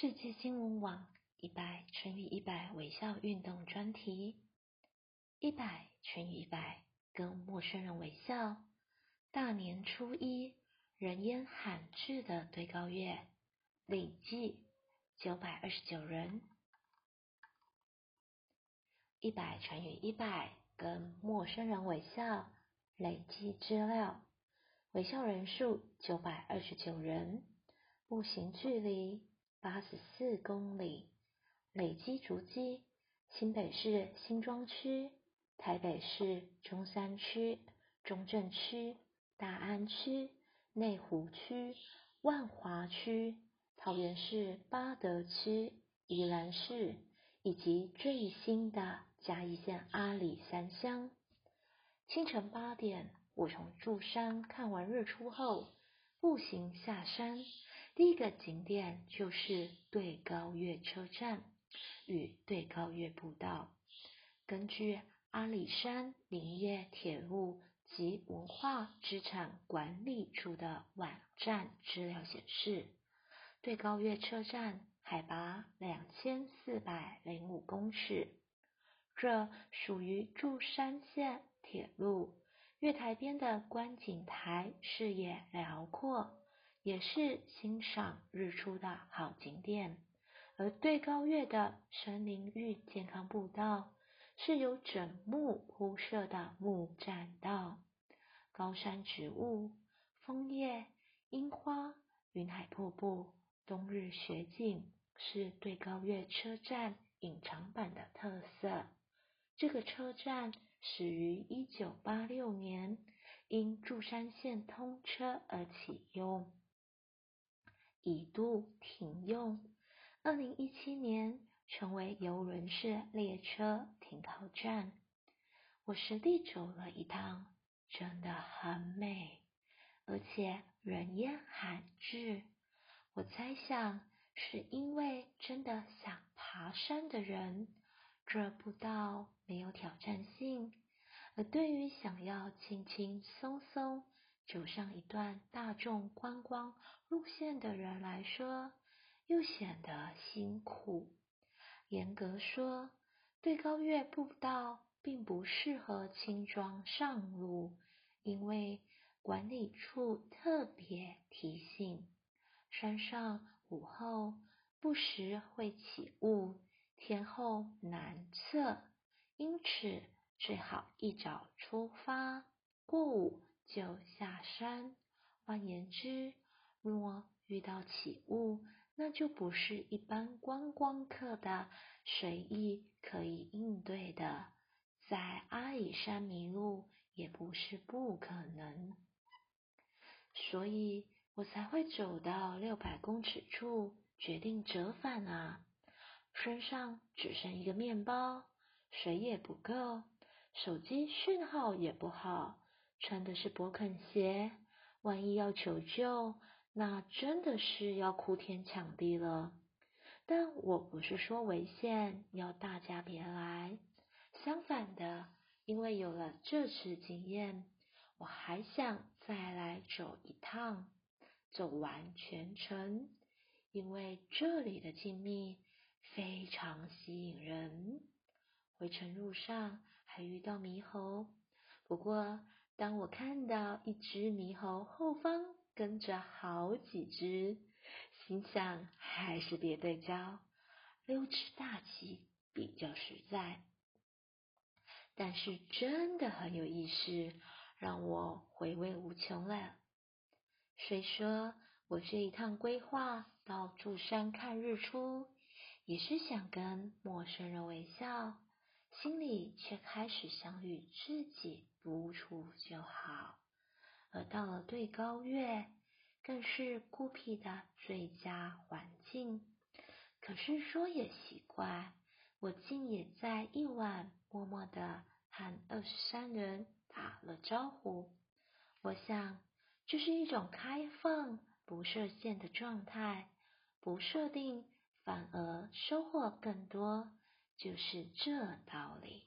世界新闻网一百乘以一百微笑运动专题，一百乘以一百跟陌生人微笑。大年初一，人烟罕至的对高月，累计九百二十九人。一百乘以一百跟陌生人微笑，累计资料，微笑人数九百二十九人，步行距离。八十四公里，累积足迹：新北市新庄区、台北市中山区、中正区、大安区、内湖区、万华区、桃园市八德区、宜兰市，以及最新的嘉义县阿里山乡。清晨八点，我从柱山看完日出后，步行下山。第一个景点就是对高月车站与对高月步道。根据阿里山林业铁路及文化资产管理处的网站资料显示，对高月车站海拔两千四百零五公尺，这属于柱山线铁路月台边的观景台，视野辽阔。也是欣赏日出的好景点，而对高月的森林域健康步道是由整木铺设的木栈道，高山植物、枫叶、樱花、云海瀑布、冬日雪景是对高月车站隐藏版的特色。这个车站始于一九八六年，因柱山线通车而启用。一度停用，二零一七年成为游轮式列车停靠站。我实地走了一趟，真的很美，而且人烟罕至。我猜想是因为真的想爬山的人，这步道没有挑战性；而对于想要轻轻松松，走上一段大众观光路线的人来说，又显得辛苦。严格说，对高月步道并不适合轻装上路，因为管理处特别提醒，山上午后不时会起雾，天候难测，因此最好一早出发，过午。就下山。换言之，若遇到起雾，那就不是一般观光客的随意可以应对的。在阿里山迷路也不是不可能，所以我才会走到六百公尺处，决定折返啊！身上只剩一个面包，水也不够，手机讯号也不好。穿的是勃肯鞋，万一要求救，那真的是要哭天抢地了。但我不是说危险，要大家别来。相反的，因为有了这次经验，我还想再来走一趟，走完全程。因为这里的静谧非常吸引人。回程路上还遇到猕猴，不过。当我看到一只猕猴后方跟着好几只，心想还是别对焦，溜之大吉比较实在。但是真的很有意思，让我回味无穷了。虽说我这一趟规划到柱山看日出，也是想跟陌生人微笑。心里却开始想与自己独处就好，而到了对高月，更是孤僻的最佳环境。可是说也奇怪，我竟也在夜晚默默的和二十三人打了招呼。我想，这是一种开放、不设限的状态，不设定反而收获更多。就是这道理。